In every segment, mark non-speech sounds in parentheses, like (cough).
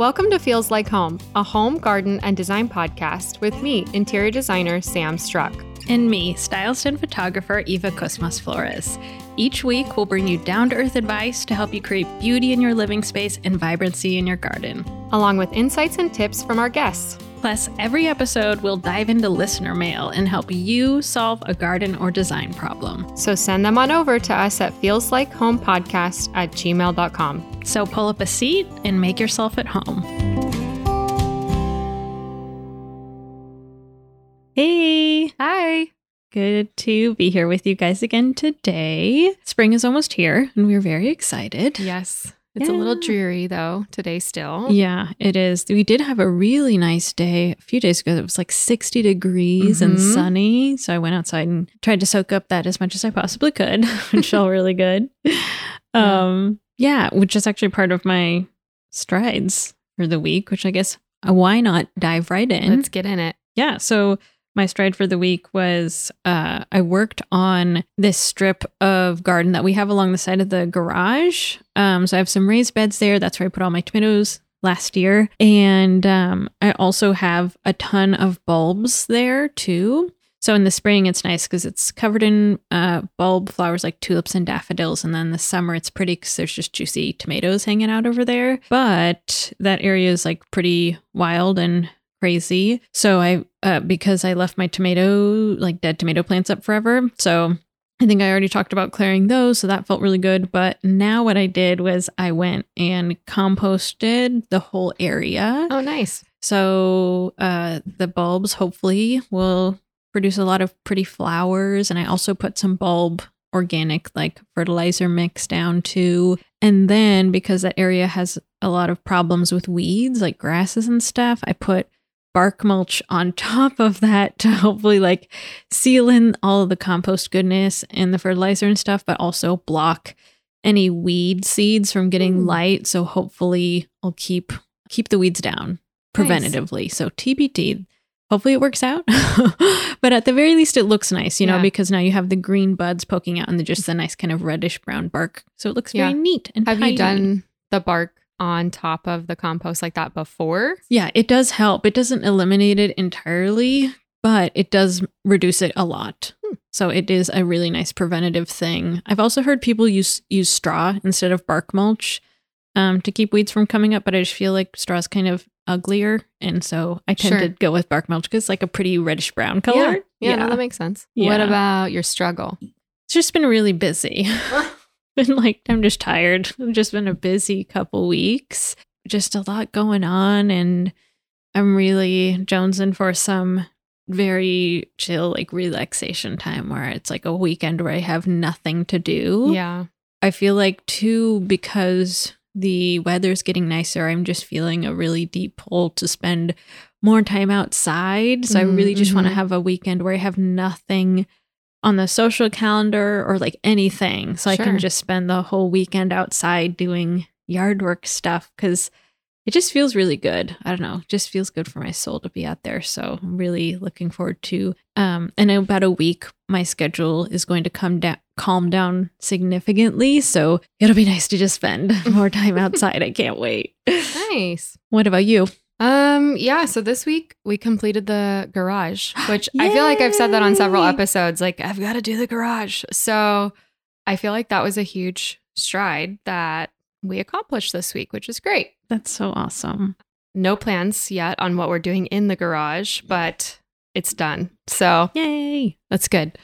Welcome to Feels Like Home, a home, garden, and design podcast with me, interior designer Sam Struck. And me, stylist and photographer Eva Kosmas Flores. Each week, we'll bring you down to earth advice to help you create beauty in your living space and vibrancy in your garden. along with insights and tips from our guests. Plus, every episode, we'll dive into listener mail and help you solve a garden or design problem. So send them on over to us at feelslikehomepodcast at gmail.com. So pull up a seat and make yourself at home. Hey, Hi. good to be here with you guys again today. Spring is almost here, and we're very excited. Yes. It's a little dreary though today still. Yeah, it is. We did have a really nice day a few days ago. It was like 60 degrees and Mhm. sunny. So I went outside and tried to soak up that as much as I possibly could, (laughs) which felt really good. (laughs) Um, yeah, which is actually part of my strides for the week, which I guess uh, why not dive right in? Let's get in it. Yeah. So my stride for the week was uh, I worked on this strip of garden that we have along the side of the garage. Um, so I have some raised beds there. That's where I put all my tomatoes last year. And um, I also have a ton of bulbs there too. So in the spring, it's nice because it's covered in uh, bulb flowers like tulips and daffodils. And then the summer, it's pretty because there's just juicy tomatoes hanging out over there. But that area is like pretty wild and crazy. So I, uh, because I left my tomato, like dead tomato plants up forever. So I think I already talked about clearing those. So that felt really good. But now what I did was I went and composted the whole area. Oh, nice. So uh, the bulbs hopefully will produce a lot of pretty flowers. And I also put some bulb organic like fertilizer mix down too. And then because that area has a lot of problems with weeds like grasses and stuff, I put bark mulch on (laughs) top of that to hopefully like seal in all of the compost goodness and the fertilizer and stuff, but also block any weed seeds from getting Hmm. light. So hopefully I'll keep keep the weeds down preventatively. So TBT. Hopefully it works out. (laughs) but at the very least it looks nice, you know, Yeah. because now you have the green buds poking out and the, just the nice kind of reddish brown bark. So it looks very neat and Have you done the bark on top of the compost like that before? Yeah, it does help. It doesn't eliminate it entirely, but it does reduce it a lot. Hmm. So it is a really nice preventative thing. I've also heard people use use straw instead of bark mulch um, to keep weeds from coming up, but I just feel like straw's kind of uglier, and so I tend Sure. to go with bark mulch because it's like a pretty reddish brown color. Yeah, no, that makes sense. What about your struggle? it's just been really busy. (laughs) (laughs) been like I'm just tired. It's just been a busy couple weeks. Just a lot going on and I'm really jonesing for some very chill like relaxation time where it's like a weekend where I have nothing to do. Yeah. I feel like too because the weather's getting nicer, I'm just feeling a really deep pull to spend more time outside. So I really just want to Mhm. have a weekend where I have nothing on the social calendar or like anything. So I can just spend the whole weekend outside doing yard work stuff because it just feels really good. I don't know, just feels good for my soul to be out there. So I'm really looking forward to um in about a week my schedule is going to come down calm down significantly. So it'll be nice to just spend (laughs) more time outside. I can't wait. Nice. What about you? Um, yeah, so this week we completed the garage, (gasps) which I feel like I've said that on several episodes. Like, I've got to do the garage. So I feel like that was a huge stride that we accomplished this week, which is great. That's so awesome. No plans yet on what we're doing in the garage, but it's done. So Yay. that's good.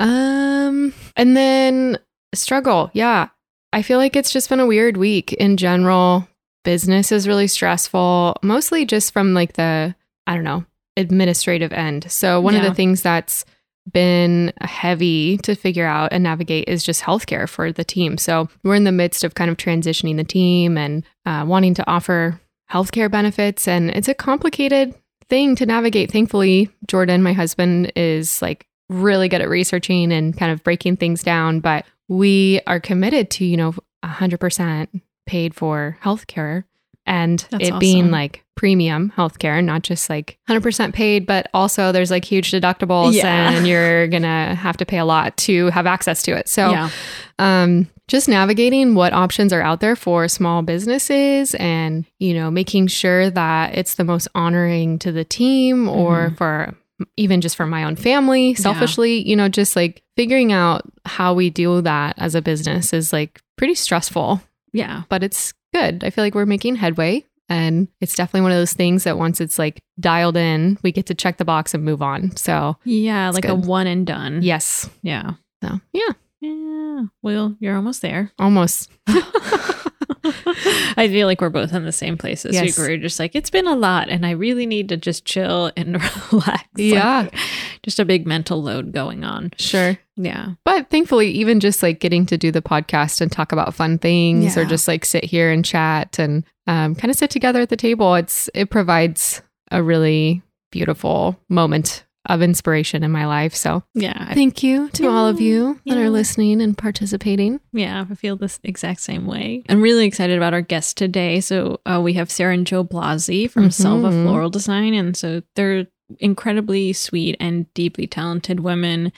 Um, and then struggle. Yeah. I feel like it's just been a weird week in general. Business is really stressful, mostly just from like the, I don't know, administrative end. So, one of the things that's been heavy to figure out and navigate is just healthcare for the team. So, we're in the midst of kind of transitioning the team and uh, wanting to offer healthcare benefits. And it's a complicated thing to navigate. Thankfully, Jordan, my husband, is like really good at researching and kind of breaking things down. But we are committed to, you know, 100% paid for healthcare and That's it being like premium healthcare, not just like 100% paid, but also there's like huge deductibles Yeah. and you're going to have to pay a lot to have access to it. So, yeah. um, just navigating what options are out there for small businesses and, you know, making sure that it's the most honoring to the team or Mhm. for even just for my own family, selfishly, you know, just like figuring out how we do that as a business is like pretty stressful, Yeah. but it's good. I feel like we're making headway. And it's definitely one of those things that once it's like dialed in, we get to check the box and move on. So, Yeah. Like a one and done. yes. Yeah. So, yeah, Yeah. Well, you're almost there. almost. (laughs) (laughs) I feel like we're both in the same place this Yes. week. We're just like, it's been a lot and I really need to just chill and (laughs) relax. Like, Yeah. just a big mental load going on. Sure. Yeah. But thankfully, even just like getting to do the podcast and talk about fun things or just like sit here and chat and um, kind of sit together at the table, it's it provides a really beautiful moment of inspiration in my life. So Yeah. Thank you to all of you that Yeah. are listening and participating. yeah. I feel this exact same way. I'm really excited about our guest today. So uh, we have Sarah and Jo Blasi from Selva Mhm. Floral Design. And so they're incredibly sweet and deeply talented women.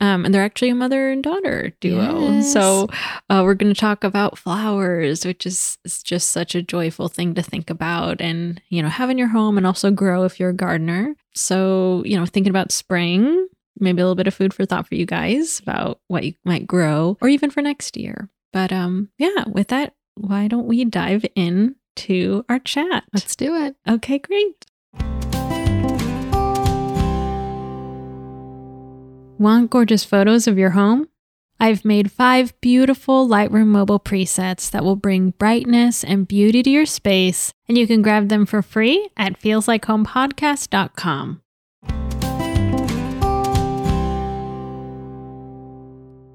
Um, and they're actually a mother and daughter duo. Yes. So uh, we're going to talk about flowers, which is, is just such a joyful thing to think about and, you know, have in your home and also grow if you're a gardener. So, you know, thinking about spring, maybe a little bit of food for thought for you guys about what you might grow or even for next year. But um, yeah, with that, why don't we dive in to our chat? Let's do it. Okay, great. Want gorgeous photos of your home? I've made five beautiful Lightroom mobile presets that will bring brightness and beauty to your space, and you can grab them for free at feelslikehomepodcast.com.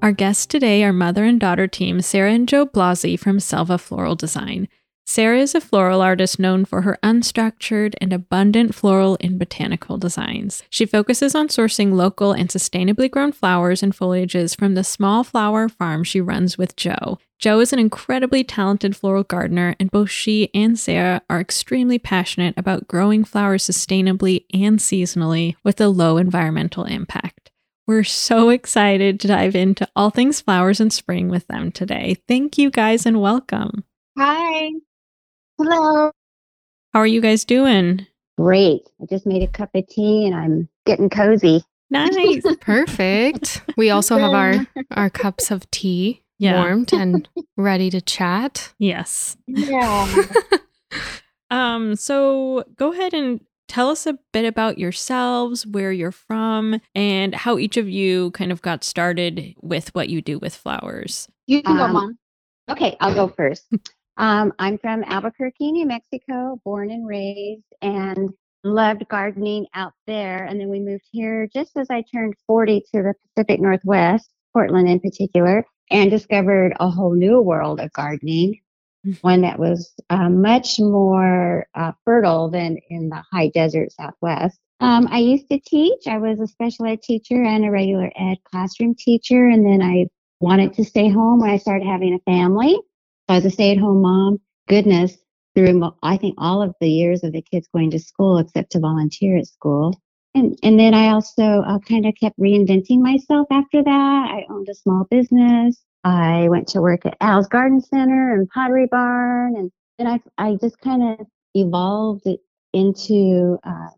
Our guests today are mother and daughter team Sarah and Jo Blasi from Selva Floral Design. Sarah is a floral artist known for her unstructured and abundant floral and botanical designs. She focuses on sourcing local and sustainably grown flowers and foliages from the small flower farm she runs with Jo. Jo is an incredibly talented floral gardener, and both she and Sarah are extremely passionate about growing flowers sustainably and seasonally with a low environmental impact. We're so excited to dive into all things flowers and spring with them today. Thank you guys and welcome. Hi. Hello. How are you guys doing? Great. I just made a cup of tea and I'm getting cozy. Nice. (laughs) Perfect. We also have our our cups of tea Yeah. warmed and (laughs) ready to chat. yes. Yeah. (laughs) Um, so go ahead and tell us a bit about yourselves, where you're from, and how each of you kind of got started with what you do with flowers. You can go, Um, Mom. Okay, I'll go first. Um, I'm from Albuquerque, New Mexico, born and raised, and loved gardening out there. And then we moved here just as I turned 40 to the Pacific Northwest, Portland in particular, and discovered a whole new world of gardening. One that was uh, much more uh, fertile than in the high desert Southwest. Um, I used to teach. I was a special ed teacher and a regular ed classroom teacher. And then I wanted to stay home when I started having a family. So I was a stay at home mom. Goodness, through I think all of the years of the kids going to school, except to volunteer at school. And, and then I also uh, kind of kept reinventing myself after that. I owned a small business. I went to work at Al's Garden Center and Pottery Barn. And then I, I just kind of evolved into uh,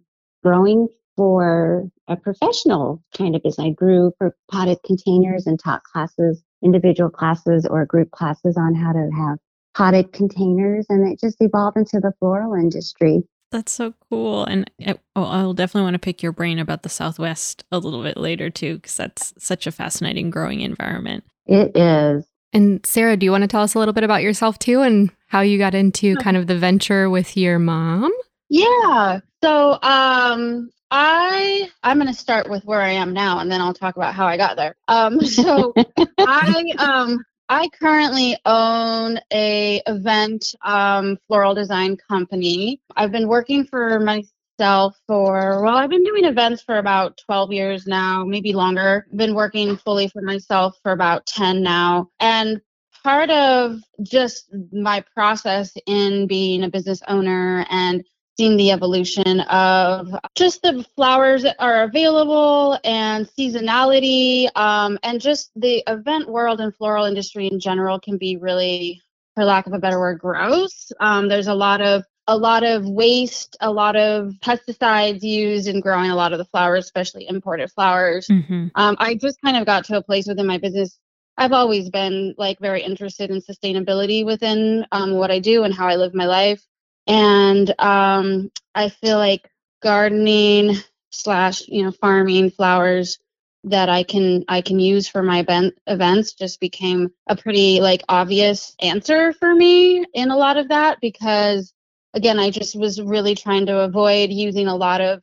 growing for a professional kind of business. I grew for potted containers and taught classes, individual classes or group classes on how to have potted containers. And it just evolved into the floral industry. That's so cool. And uh, oh, I'll definitely want to pick your brain about the Southwest a little bit later, too, because that's such a fascinating growing environment. It is. And Sarah, do you want to tell us a little bit about yourself too and how you got into kind of the venture with your mom? Yeah. So um I I'm going to start with where I am now and then I'll talk about how I got there. Um (laughs) so I um I currently own a event um floral design company. I've been working for myself for well I've been doing events for about 12 years now, maybe longer. Been working fully for myself for about 10 now. And part of just my process in being a business owner and the evolution of just the flowers that are available and seasonality um, and just the event world and floral industry in general can be really for lack of a better word gross. Um, there's a lot of a lot of waste a lot of pesticides used in growing a lot of the flowers especially imported flowers. Mm-hmm. um, i just kind of got to a place within my business. I've always been like very interested in sustainability within um, what i do and how i live my life and um, I feel like gardening slash you know farming flowers that I can I can use for my event events just became a pretty like obvious answer for me in a lot of that because again I just was really trying to avoid using a lot of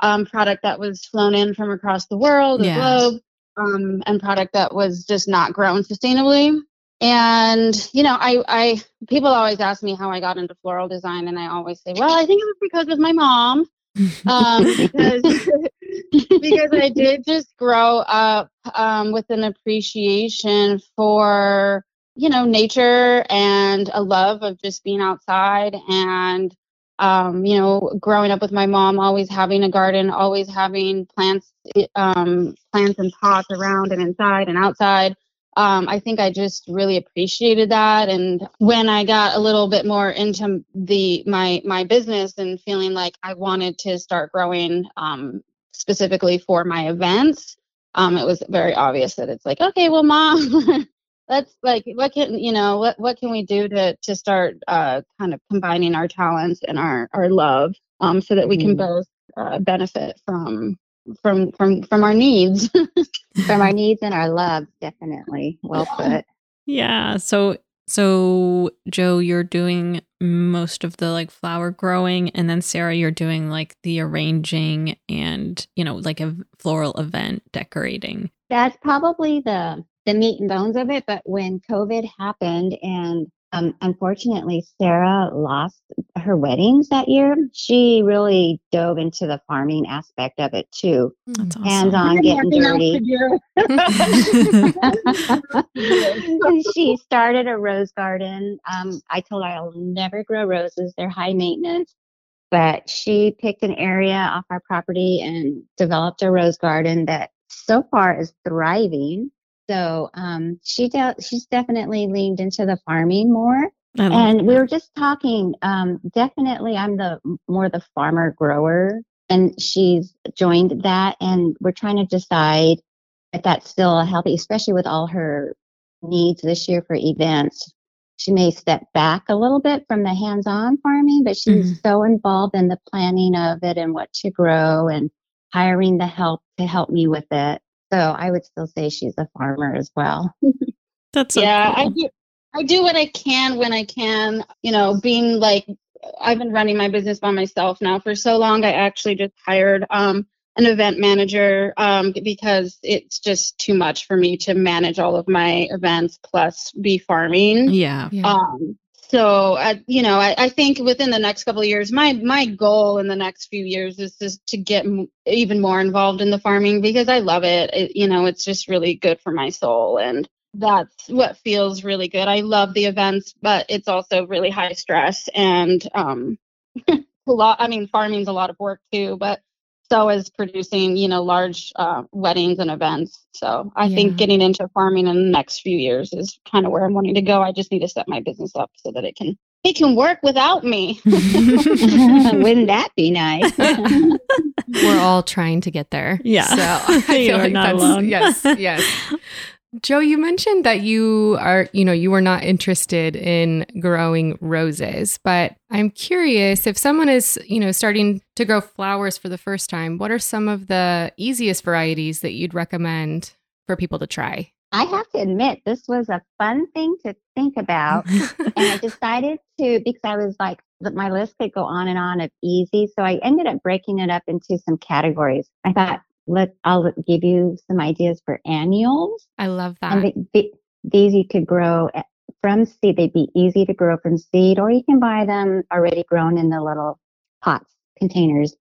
um, product that was flown in from across the world, the Yeah. globe, um, and product that was just not grown sustainably. And you know, I, I people always ask me how I got into floral design, and I always say, well, I think it was because of my mom, um, because (laughs) (laughs) because I did just grow up um, with an appreciation for you know nature and a love of just being outside and um, you know growing up with my mom always having a garden always having plants um, plants and pots around and inside and outside um, I think I just really appreciated that. And when I got a little bit more into the my my business and feeling like I wanted to start growing um, specifically for my events, um, it was very obvious that it's like, okay, well, mom, (laughs) let's like, what can you know, what what can we do to to start uh, kind of combining our talents and our our love, um, so that we can Mhm. both uh, benefit from from from from our needs. (laughs) From our (laughs) needs and our love definitely. Well put. Yeah. So so Jo, you're doing most of the like flower growing and then Sarah, you're doing like the arranging and, you know, like a floral event decorating. That's probably the the meat and bones of it. But when COVID happened and um, unfortunately Sarah lost her weddings that year, she really dove into the farming aspect of it too. That's awesome. Hands on, getting dirty. to do. (laughs) (laughs) And she started a rose garden. Um, I told her I'll never grow roses; they're high maintenance. But she picked an area off our property and developed a rose garden that so far is thriving. So um, she de- she's definitely leaned into the farming more. And we that. were just talking. Um, definitely, I'm the more the farmer grower, and she's joined that. And we're trying to decide if that's still healthy, especially with all her needs this year for events. She may step back a little bit from the hands-on farming, but she's so involved in the planning of it and what to grow and hiring the help to help me with it. So I would still say she's a farmer as well. (laughs) That's so yeah, I do. I do what I can when I can. You know, being like I've been running my business by myself now for so long. I actually just hired um, an event manager um, because it's just too much for me to manage all of my events plus be farming. Yeah. Yeah. Um, so I, you know, I, I think within the next couple of years, my my goal in the next few years is just to get m- even more involved in the farming because I love it. it. You know, it's just really good for my soul, and that's what feels really good. I love the events, but it's also really high stress and um, (laughs) a lot. I mean, farming's a lot of work too, but so is producing, you know, large uh, weddings and events. So I Yeah. think getting into farming in the next few years is kind of where I'm wanting to go. I just need to set my business up so that it can it can work without me. (laughs) (laughs) Wouldn't that be nice? We're all trying to get there. Yeah. So I (laughs) You feel are like not that's, alone. Yes. Yes. Jo, you mentioned that you are, you know, you were not interested in growing roses, but I'm curious if someone is, you know, starting to grow flowers for the first time, what are some of the easiest varieties that you'd recommend for people to try? I have to admit, this was a fun thing to think about. (laughs) and I decided to, because I was like, my list could go on and on of easy. So I ended up breaking it up into some categories. I thought, let, I'll give you some ideas for annuals. I love that. And the, the, these you could grow from seed. They'd be easy to grow from seed, or you can buy them already grown in the little pots, containers.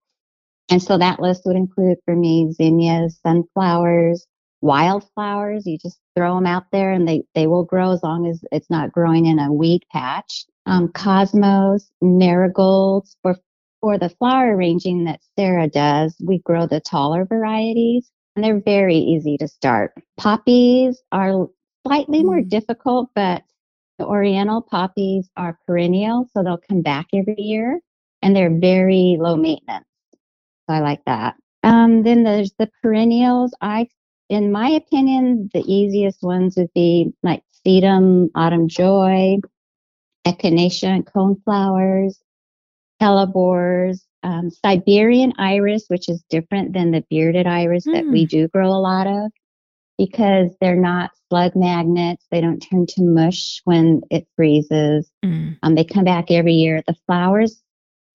And so that list would include for me zinnias, sunflowers, wildflowers. You just throw them out there and they, they will grow as long as it's not growing in a weed patch. Um, cosmos, marigolds for for the flower arranging that Sarah does, we grow the taller varieties and they're very easy to start. Poppies are slightly more Mm. difficult, but the Oriental poppies are perennial, so they'll come back every year and they're very low maintenance. So I like that. Um, then there's the perennials. I, in my opinion, the easiest ones would be like sedum, autumn joy, echinacea, and coneflowers, hellebores, um, Siberian iris, which is different than the bearded iris that we do grow a lot of because they're not slug magnets. They don't turn to mush when it freezes. Mm. Um, they come back every year. The flowers,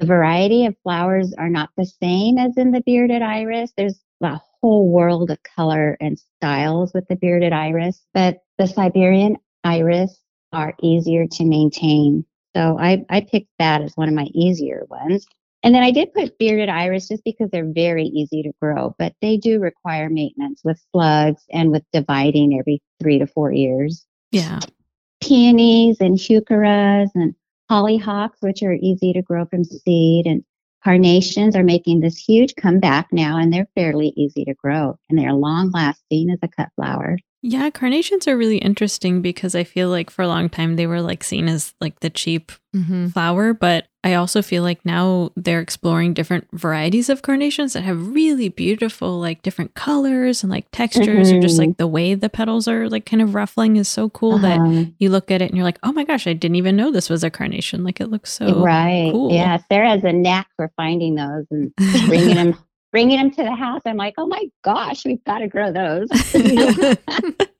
the variety of flowers are not the same as in the bearded iris. There's a whole world of color and styles with the bearded iris, but the Siberian iris are easier to maintain. So I, I picked that as one of my easier ones. And then I did put bearded iris just because they're very easy to grow, but they do require maintenance with slugs and with dividing every three to four years Yeah. peonies and heucheras and hollyhocks, which are easy to grow from seed, and carnations are making this huge comeback now, and they're fairly easy to grow, and they're long lasting as a cut flower. Yeah, carnations are really interesting because I feel like for a long time they were like seen as like the cheap Mm-hmm. flower, but I also feel like now they're exploring different varieties of carnations that have really beautiful, like different colors and like textures, or just Mhm. like the way the petals are like kind of ruffling is so cool that Uh-huh. you look at it and you're like, oh my gosh, I didn't even know this was a carnation. Like it looks so right. cool. Yeah, Sarah has a knack for finding those and (laughs) bringing them. Bringing them to the house, I'm like, oh my gosh, we've got to grow those. (laughs) (laughs) I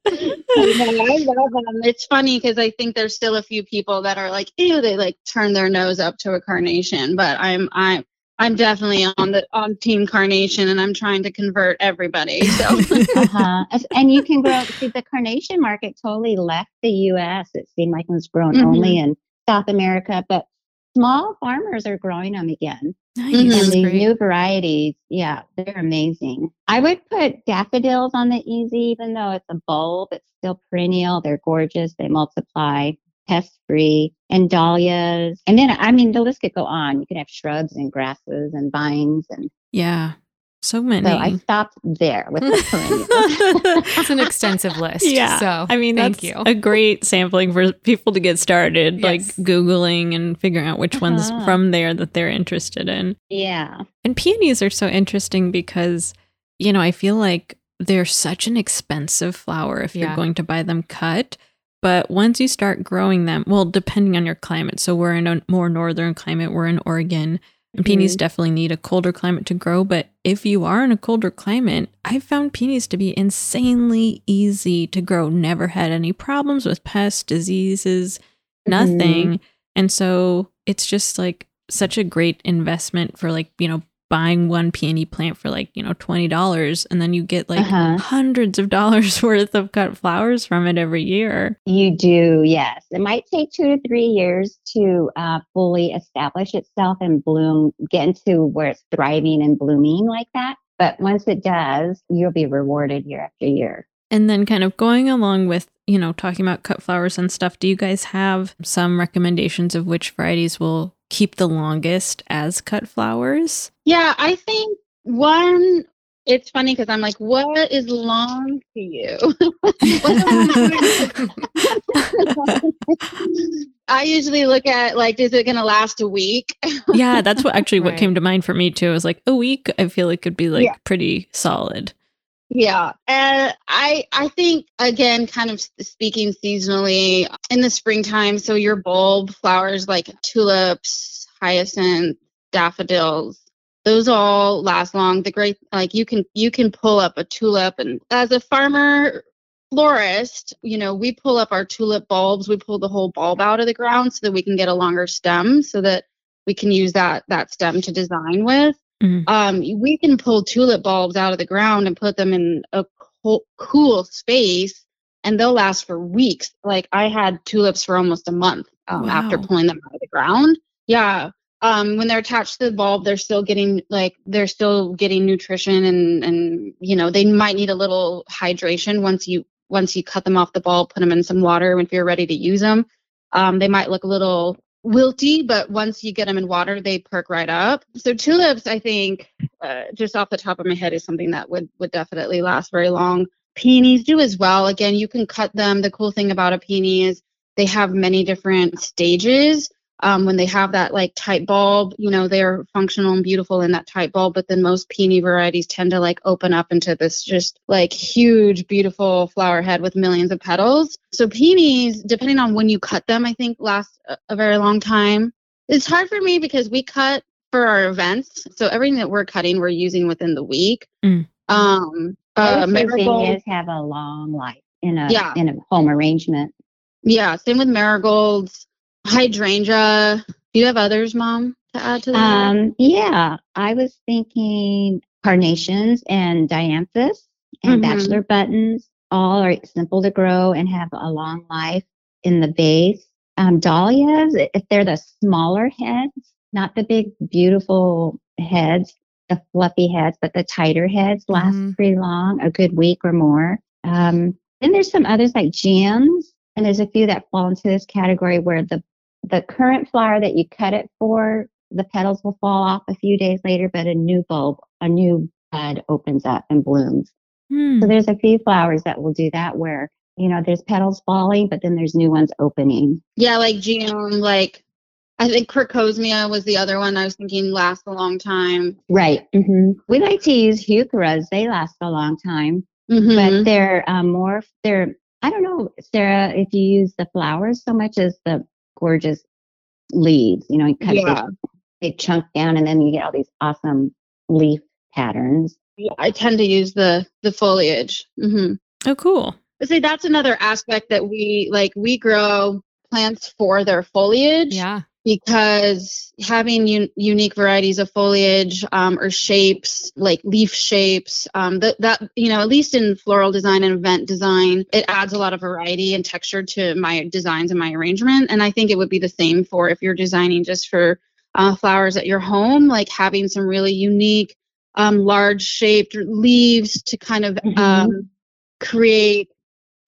love them. It's funny because I think there's still a few people that are like, ew, they like turn their nose up to a carnation. But I'm I'm I'm definitely on the on team carnation and I'm trying to convert everybody. So (laughs) uh-huh. And you can grow. See, the carnation market totally left the U.S. It seemed like it was grown Mhm. only in South America, but small farmers are growing them again. Nice. And That's these great. new varieties, yeah, they're amazing. I would put daffodils on the easy, even though it's a bulb, it's still perennial. They're gorgeous. They multiply, pest free, and dahlias. And then, I mean, the list could go on. You could have shrubs and grasses and vines. And Yeah. So many. so I stopped there with the (laughs) perennials. (laughs) It's an extensive list. Yeah. So I mean, thank that's you. a great sampling for people to get started, like Googling and figuring out which ones Uh-huh. from there that they're interested in. yeah. And peonies are so interesting because, you know, I feel like they're such an expensive flower if Yeah. you're going to buy them cut. But once you start growing them, well, depending on your climate. So we're in a more northern climate, we're in Oregon. And peonies mm-hmm. definitely need a colder climate to grow. But if you are in a colder climate, I've found peonies to be insanely easy to grow. Never had any problems with pests, diseases, mm-hmm. nothing. And so it's just like such a great investment for like, you know, buying one peony plant for like, you know, $20 and then you get like Uh-huh. hundreds of dollars (laughs) worth of cut flowers from it every year. You do, yes. It might take two to three years to uh, fully establish itself and bloom, get into where it's thriving and blooming like that. But once it does, you'll be rewarded year after year. And then kind of going along with, you know, talking about cut flowers and stuff, do you guys have some recommendations of which varieties will keep the longest as cut flowers? yeah, I think one it's funny because I'm like, what is long to you? (laughs) I usually look at like, is it gonna last a week? yeah, that's what actually what (laughs) Right. came to mind for me too. It was like a week, I feel like could be like Yeah. pretty solid. Yeah, and I I think again, kind of speaking seasonally in the springtime. So your bulb flowers like tulips, hyacinth, daffodils, those all last long. The great like you can you can pull up a tulip, and as a farmer florist, you know we pull up our tulip bulbs. We pull the whole bulb out of the ground so that we can get a longer stem, so that we can use that that stem to design with Mhm. um, we can pull tulip bulbs out of the ground and put them in a co- cool space and they'll last for weeks. Like i had tulips for almost a month um, after pulling them out of the ground. Yeah. Um, when they're attached to the bulb they're still getting like they're still getting nutrition and and you know they might need a little hydration once you once you cut them off the bulb put them in some water if you're ready to use them um, they might look a little wilty, but once you get them in water, they perk right up. So tulips, I think, uh, just off the top of my head, is something that would would definitely last very long. Peonies do as well. Again, you can cut them. The cool thing about a peony is they have many different stages um, when they have that like tight bulb, you know, they're functional and beautiful in that tight bulb. But then most peony varieties tend to like open up into this just like huge, beautiful flower head with millions of petals. So peonies, depending on when you cut them, I think last a, a very long time. It's hard for me because we cut for our events. So everything that we're cutting, we're using within the week. Mm. Um, uh, Those marigold- have a long life in a Yeah. in a home arrangement. yeah, same with marigolds, hydrangea. Do you have others, Mom, to add to that? Um, yeah, I was thinking carnations and dianthus and Mhm. bachelor buttons all are simple to grow and have a long life in the vase. Um, dahlias, if they're the smaller heads, not the big, beautiful heads, the fluffy heads, but the tighter heads last Mhm. pretty long, a good week or more. Um, then there's some others like geums, and there's a few that fall into this category where the the current flower that you cut it for, the petals will fall off a few days later, but a new bulb, a new bud opens up and blooms. Hmm. So there's a few flowers that will do that where, you know, there's petals falling, but then there's new ones opening. Yeah, like June, like I think Crocosmia was the other one I was thinking lasts a long time. Right. hmm We like to use heucheras. They last a long time, Mhm. but they're um, more, they're, I don't know, Sarah, if you use the flowers so much as the gorgeous leaves, you know, you cut yeah. a big chunk down and then you get all these awesome leaf patterns. yeah, I tend to use the the foliage. Mm-hmm. oh, cool. But see, that's another aspect that we like. We grow plants for their foliage. Yeah. Because having un- unique varieties of foliage um, or shapes like leaf shapes um, that, that you know at least in floral design and event design it adds a lot of variety and texture to my designs and my arrangement and i think it would be the same for if you're designing just for uh, flowers at your home like having some really unique um, large shaped leaves to kind of Mhm. um, create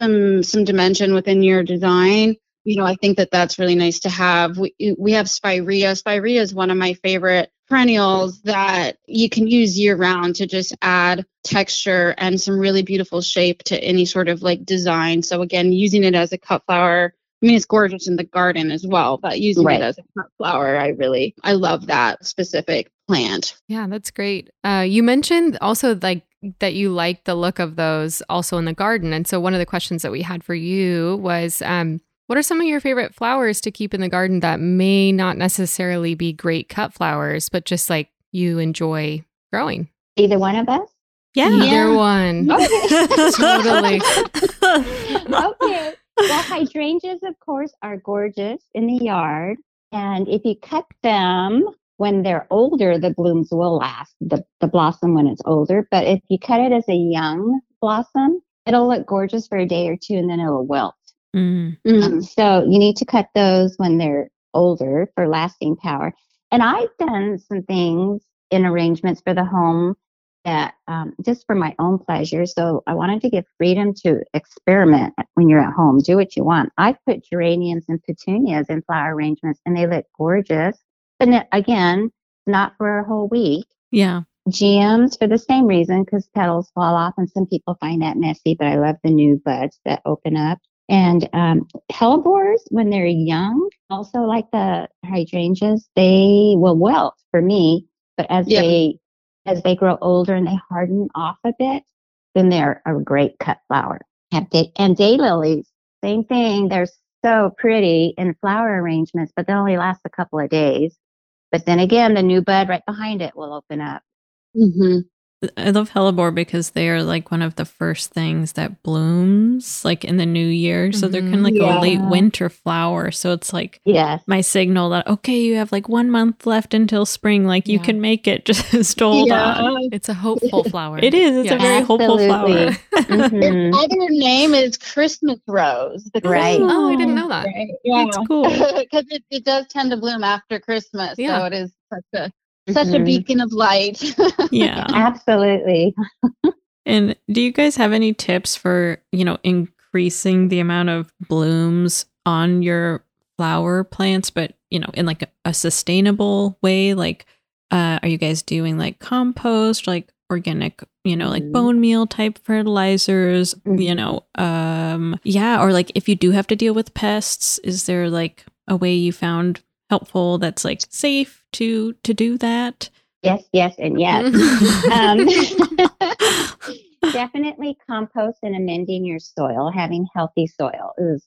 some some dimension within your design you know, I think that that's really nice to have. We we have spirea. Spirea is one of my favorite perennials that you can use year round to just add texture and some really beautiful shape to any sort of like design. So again, using it as a cut flower. I mean, it's gorgeous in the garden as well, but using Right. it as a cut flower, I really I love that specific plant. Yeah, that's great. Uh, you mentioned also like that you like the look of those also in the garden. And so one of the questions that we had for you was um, what are some of your favorite flowers to keep in the garden that may not necessarily be great cut flowers, but just like you enjoy growing? Either one of us? Yeah. Either one. (laughs) Okay. (laughs) Totally. okay. Well, hydrangeas, of course, are gorgeous in the yard. And if you cut them when they're older, the blooms will last, the, the blossom when it's older. But if you cut it as a young blossom, it'll look gorgeous for a day or two and then it'll wilt. Mm. Mhm. Um, so you need to cut those when they're older for lasting power. And I've done some things in arrangements for the home that um, just for my own pleasure. So I wanted to give freedom to experiment when you're at home. Do what you want. I put geraniums and petunias in flower arrangements, and they look gorgeous. But again, not for a whole week. Yeah. Geums for the same reason, because petals fall off, and some people find that messy. But I love the new buds that open up. And um, hellebores, when they're young, also like the hydrangeas, they will wilt for me. But as Yeah. they as they grow older and they harden off a bit, then they're a great cut flower. Have day, and daylilies, same thing. They're so pretty in flower arrangements, but they only last a couple of days. But then again, the new bud right behind it will open up. Mhm. I love hellebore because they are like one of the first things that blooms like in the new year. So they're kind of like Yeah. a late winter flower. So it's like Yes. my signal that okay, you have like one month left until spring. Like you Yeah. can make it. (laughs) Just hold Yeah. on. It's a hopeful (laughs) flower. It is. It's a Yes. very hopeful Absolutely. flower. (laughs) Mhm. Its other name is Christmas rose. The Right. Christmas Oh, I didn't know that. Right, Yeah, That's cool. because it, it does tend to bloom after Christmas, Yeah. so it is such a such a Mhm. beacon of light. (laughs) Yeah. Absolutely. And do you guys have any tips for, you know, increasing the amount of blooms on your flower plants, but you know, in like a, a sustainable way? Like, uh, are you guys doing like compost, like organic, you know, like Mhm. bone meal type fertilizers, you Mhm. know, um, yeah, or like if you do have to deal with pests, is there like a way you found helpful that's like safe to to do that? Yes, yes, and yes. (laughs) um, (laughs) definitely compost and amending your soil, having healthy soil is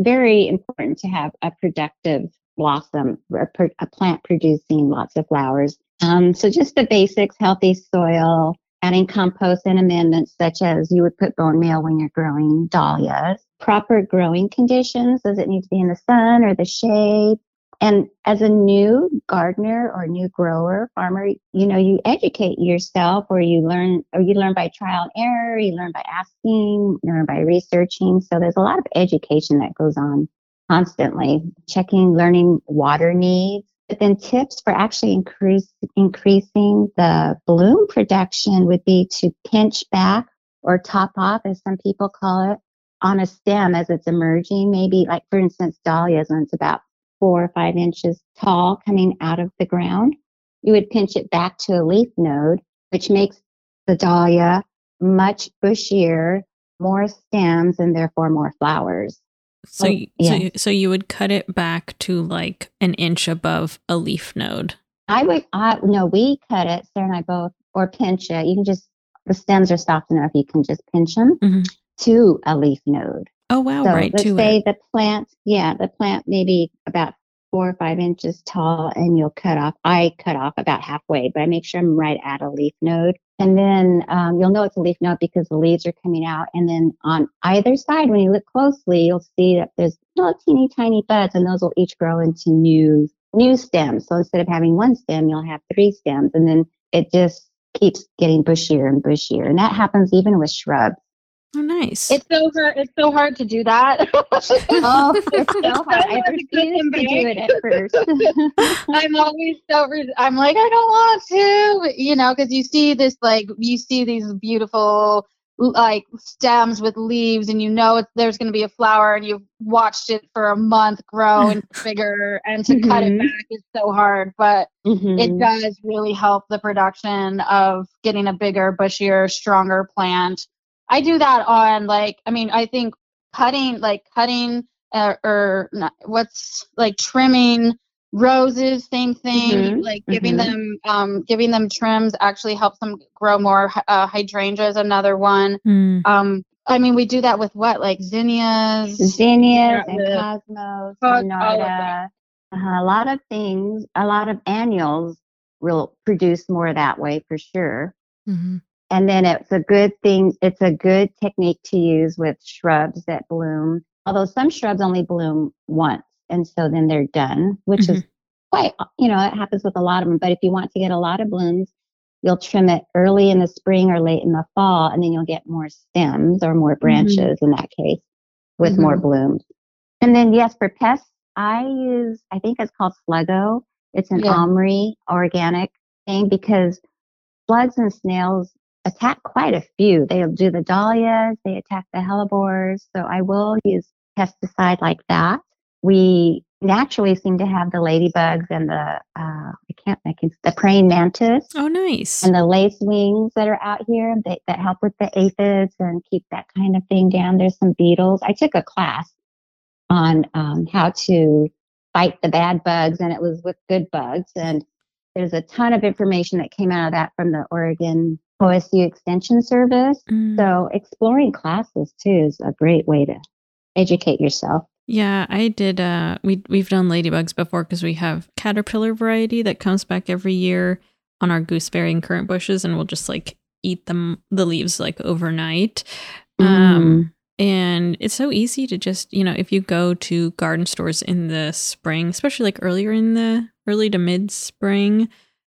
very important to have a productive blossom, a, plant producing lots of flowers. Um, so just the basics, healthy soil, adding compost and amendments such as you would put bone meal when you're growing dahlias. Proper growing conditions. Does it need to be in the sun or the shade? And as a new gardener or new grower, farmer, you know, you educate yourself or you learn, or you learn by trial and error, you learn by asking, you learn by researching. So there's a lot of education that goes on constantly, checking, learning water needs. But then tips for actually increase, increasing the bloom production would be to pinch back or top off, as some people call it, on a stem as it's emerging. Maybe like, for instance, dahlias when it's about four or five inches tall coming out of the ground. You would pinch it back to a leaf node, which makes the dahlia much bushier, more stems, and therefore more flowers. So, Oh, you, so, so you would cut it back to like an inch above a leaf node. I would, I, no, we cut it, Sarah and I both, or pinch it. You can just, the stems are soft enough, you can just pinch them Mhm. to a leaf node. Oh wow! so right let's to say it. the plant, yeah, the plant maybe about four or five inches tall, and you'll cut off. I cut off about halfway, but I make sure I'm right at a leaf node. And then um, you'll know it's a leaf node because the leaves are coming out. And then on either side, when you look closely, you'll see that there's little teeny tiny buds, and those will each grow into new new stems. So instead of having one stem, you'll have three stems, and then it just keeps getting bushier and bushier. And that happens even with shrubs. Oh, nice. It's so hard. It's so hard to do that. (laughs) Oh, it's so hard. I hard to get refused them to do back. it at first. (laughs) I'm always so. Re- I'm like, I don't want to, you know, because you see this like you see these beautiful like stems with leaves, and you know it's, there's going to be a flower, and you've watched it for a month grow and (laughs) bigger, and to cut it Mhm. back is so hard, but it Mhm. does really help the production of getting a bigger, bushier, stronger plant. I do that on like, I mean, I think cutting, like cutting uh, or not, what's like trimming roses, same thing. Mhm, Like giving mhm. them, um, giving them trims actually helps them grow more. Uh, hydrangea is another one. Mm. Um, I mean, we do that with what, like zinnias. Zinnias and cosmos, Cos- all of uh, a lot of things, a lot of annuals will produce more that way for sure. Mhm. And then it's a good thing, it's a good technique to use with shrubs that bloom. Although some shrubs only bloom once, and so then they're done, which is mm-hmm. quite, you know, it happens with a lot of them. But if you want to get a lot of blooms, you'll trim it early in the spring or late in the fall, and then you'll get more stems or more mm-hmm. branches in that case with more mm-hmm. blooms. And then, yes, for pests, I use, I think it's called Sluggo. It's an Yeah. OMRI organic thing because slugs and snails attack quite a few. They'll do the dahlias, they attack the hellebores. So I will use pesticide like that. We naturally seem to have the ladybugs and the, uh, I can't, I can, the praying mantis Oh, nice. and the lace wings that are out here that, that help with the aphids and keep that kind of thing down. There's some beetles. I took a class on um, how to fight the bad bugs, and it was with good bugs. And there's a ton of information that came out of that from the Oregon OSU Extension Service. Mm. So exploring classes too is a great way to educate yourself. Yeah, I did. Uh, we we've done ladybugs before because we have caterpillar variety that comes back every year on our gooseberry and currant bushes, and we'll just like eat them the leaves like overnight. Um, and it's so easy to just you know if you go to garden stores in the spring, especially like earlier in the early to mid spring,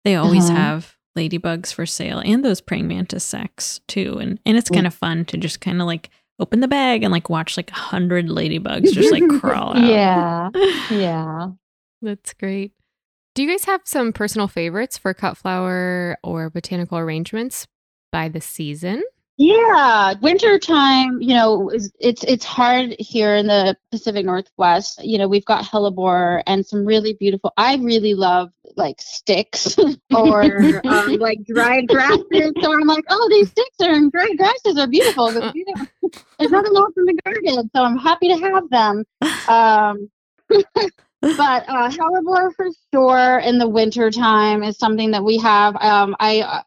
they always Uh-huh. have ladybugs for sale and those praying mantis sacks too, and and it's kind of fun to just kind of like open the bag and like watch like a hundred ladybugs just like (laughs) crawl out. Yeah, yeah. (laughs) That's great. Do you guys have some personal favorites for cut flower or botanical arrangements by the season? Yeah, winter time, you know, is it's it's hard here in the Pacific Northwest. You know, we've got hellebore and some really beautiful. I really love like sticks (laughs) or um, like dried grasses. So I'm like, oh, these sticks are and dried grasses are beautiful. But, you know, there's nothing else in the garden, so I'm happy to have them. Um, (laughs) but uh, hellebore for sure in the winter time is something that we have. Um, I uh,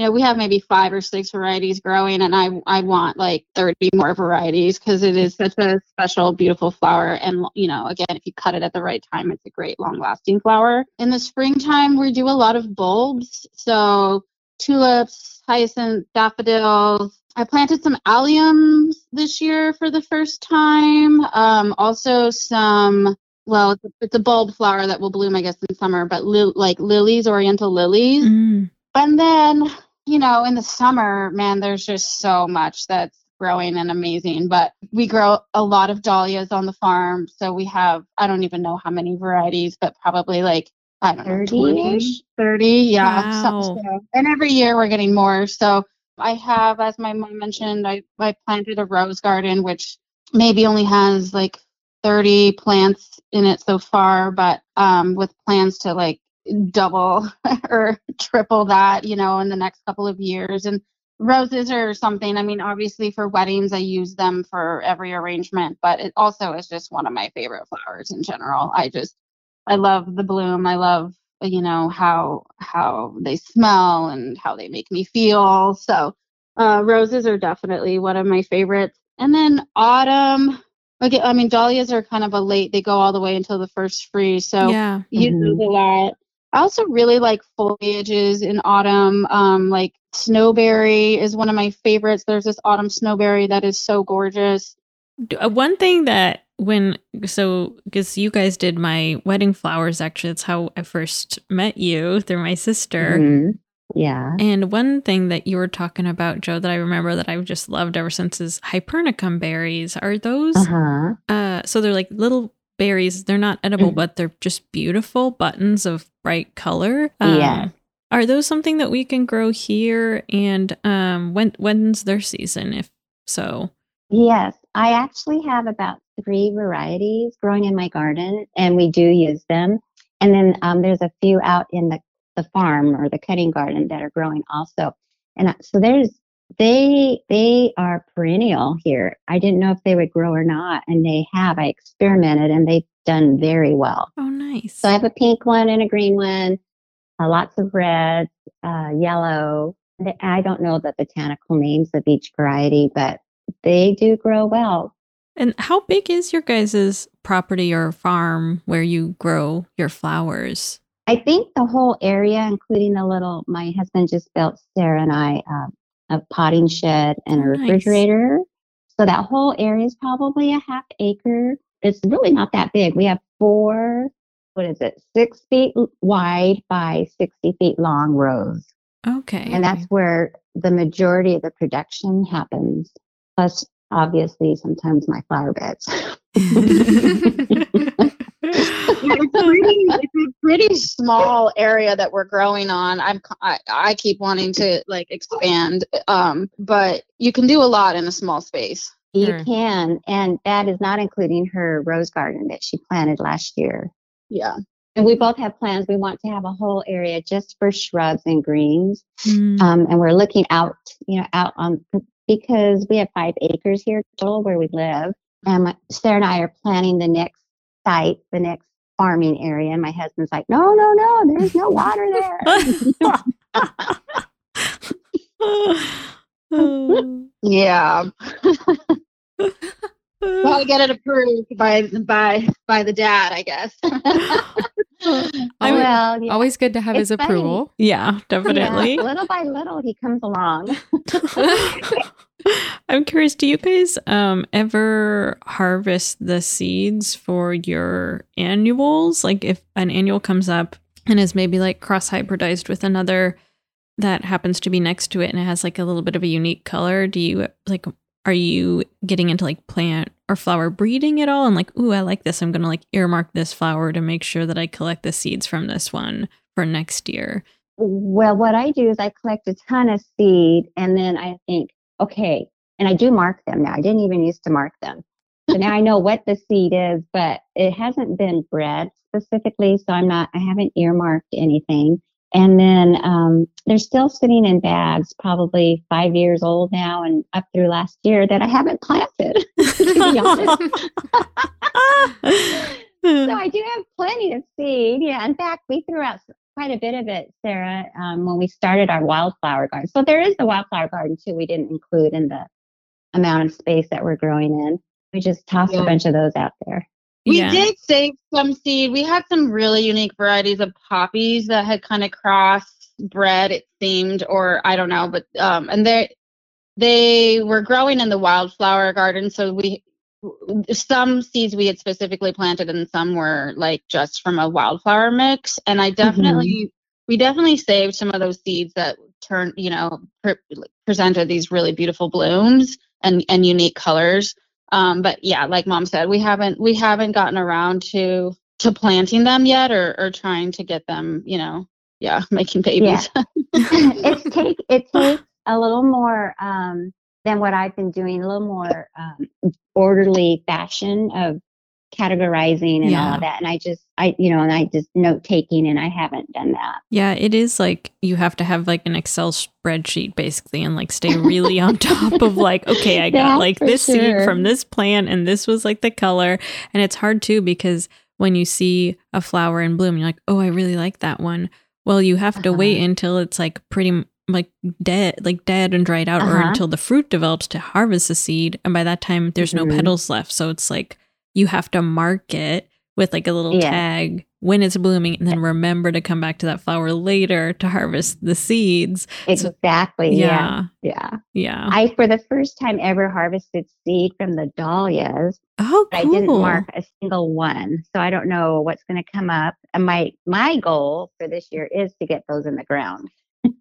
you know, we have maybe five or six varieties growing, and I I want like 30 more varieties because it is such a special, beautiful flower. And you know, again, if you cut it at the right time, it's a great, long-lasting flower. In the springtime, we do a lot of bulbs, so tulips, hyacinth, daffodils. I planted some alliums this year for the first time. Um, also some well, it's a, it's a bulb flower that will bloom, I guess, in summer, but li- like lilies, oriental lilies. Mm. And then, you know, in the summer, man, there's just so much that's growing and amazing. But we grow a lot of dahlias on the farm. So we have, I don't even know how many varieties, but probably like, I don't know, 30 20, 30. Yeah. Wow. So- so- and every year we're getting more. So I have, as my mom mentioned, I, I planted a rose garden, which maybe only has like 30 plants in it so far, but um, with plans to like double (laughs) or triple that, you know, in the next couple of years. And roses are something, I mean, obviously for weddings, I use them for every arrangement, but it also is just one of my favorite flowers in general. I just, I love the bloom. I love, you know, how, how they smell and how they make me feel. So, uh, roses are definitely one of my favorites. And then autumn, okay, I mean, dahlias are kind of a late, they go all the way until the first freeze. So, yeah. use Mhm. those a lot. I also really like foliages in autumn. Um, like snowberry is one of my favorites. There's this autumn snowberry that is so gorgeous. Uh, One thing that when so because you guys did my wedding flowers actually that's how I first met you through my sister. Mhm. Yeah. And one thing that you were talking about, Jo, that I remember that I've just loved ever since is hypericum berries. Are those Uh huh. uh so they're like little berries. They're not edible, Mhm. but they're just beautiful buttons of bright color. Um, Yes. Are those something that we can grow here? And um when when's their season, if so? Yes, I actually have about three varieties growing in my garden, and we do use them. And then um, there's a few out in the, the farm or the cutting garden that are growing also. And so there's they they are perennial here. I didn't know if they would grow or not, and they have. I experimented, and they've done very well. Oh nice. So I have a pink one and a green one, uh, lots of red, uh, yellow. I don't know the botanical names of each variety, but they do grow well. And how big is your guys' property or farm where you grow your flowers? I think the whole area, including the little, my husband just built Sarah and I uh, a potting shed and a Oh, nice. refrigerator. So that whole area is probably a half acre. It's really not that big. We have four, what is it, six feet wide by 60 feet long rows. Okay. And that's where the majority of the production happens. Plus, obviously, sometimes my flower beds. (laughs) (laughs) (laughs) it's a pretty, it's a pretty small area that we're growing on. I'm I, I keep wanting to like expand, um, but you can do a lot in a small space. You Sure. can, and that is not including her rose garden that she planted last year. Yeah. And we both have plans. We want to have a whole area just for shrubs and greens. Mm. Um, and we're looking out, you know, out on because we have five acres here total where we live. And Sarah and I are planning the next site, the next farming area. And my husband's like, no, no, no, there's no water there. (laughs) Yeah. Gotta (laughs) get it approved by by by the dad, I guess. I would- well, yeah. Always good to have It's his funny. approval. yeah, definitely. Yeah, little by little, he comes along. (laughs) I'm curious, do you guys um ever harvest the seeds for your annuals? Like if an annual comes up and is maybe like cross hybridized with another that happens to be next to it and it has like a little bit of a unique color, do you like are you getting into like plant or flower breeding at all? And like, ooh, I like this. I'm gonna like earmark this flower to make sure that I collect the seeds from this one for next year. Well, what I do is I collect a ton of seed, and then I think, okay, and I do mark them now. I didn't even used to mark them. So now I know what the seed is, but it hasn't been bred specifically. So I'm not, I haven't earmarked anything. And then um, they're still sitting in bags, probably five years old now and up through last year that I haven't planted, (laughs) to be honest. (laughs) so I do have plenty of seed. Yeah. In fact, we threw out quite a bit of it, Sarah, um, when we started our wildflower garden. So there is the wildflower garden too. We didn't include in the amount of space that we're growing in. We just tossed yeah. a bunch of those out there. We yeah. did save some seed. We had some really unique varieties of poppies that had kind of cross bred, it seemed, or I don't know, but um, and they they were growing in the wildflower garden, so we some seeds we had specifically planted and some were like just from a wildflower mix and i definitely mm-hmm. we definitely saved some of those seeds that turned you know pre- presented these really beautiful blooms and and unique colors um, but yeah, like mom said, we haven't we haven't gotten around to to planting them yet or or trying to get them, you know, yeah, (laughs) making babies. Yeah. (laughs) it's take it takes a little more um, than what I've been doing, a little more um, orderly fashion of categorizing and yeah. all of that. And I just, I, you know, and I just note taking and I haven't done that. Yeah, it is like you have to have like an Excel spreadsheet basically and like stay really on (laughs) top of like, okay, I got like this sure. seed from this plant and this was like the color. And it's hard too because when you see a flower in bloom, you're like, oh, I really like that one. Well, you have to uh-huh. wait until it's like pretty like dead like dead and dried out uh-huh. or until the fruit develops to harvest the seed and by that time there's mm-hmm. no petals left so it's like you have to mark it with like a little yeah. tag when it's blooming and then remember to come back to that flower later to harvest the seeds. Exactly. So, yeah. Yeah. Yeah. I for the first time ever harvested seed from the dahlias. Oh, cool. I didn't mark a single one. So I don't know what's going to come up. And my my goal for this year is to get those in the ground.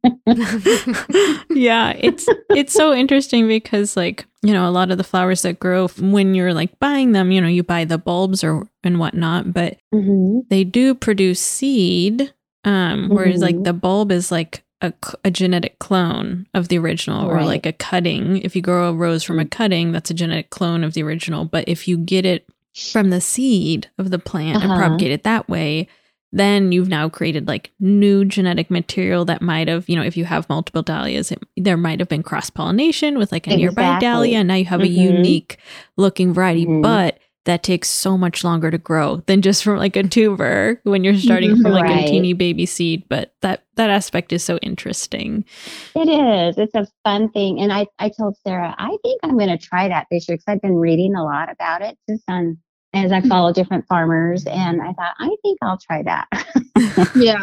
(laughs) yeah, it's it's so interesting because like you know a lot of the flowers that grow when you're like buying them, you know, you buy the bulbs or and whatnot, but mm-hmm. they do produce seed. Um, mm-hmm. whereas like mm-hmm. the bulb is like a, a genetic clone of the original, right. or like a cutting. If you grow a rose from a mm. cutting, that's a genetic clone of the original. But if you get it from the seed of the plant uh-huh. and propagate it that way, then you've now created like new genetic material that might have, you know, if you have multiple dahlias, it, there might have been cross pollination with like a exactly. nearby dahlia. And now you have mm-hmm. a unique looking variety, mm-hmm. but that takes so much longer to grow than just from like a tuber when you're starting from like right. a teeny baby seed. But that that aspect is so interesting. It is. It's a fun thing. And I, I told Sarah, I think I'm going to try that this year because I've been reading a lot about it just on as I follow different farmers. And I thought, I think I'll try that. (laughs) yeah,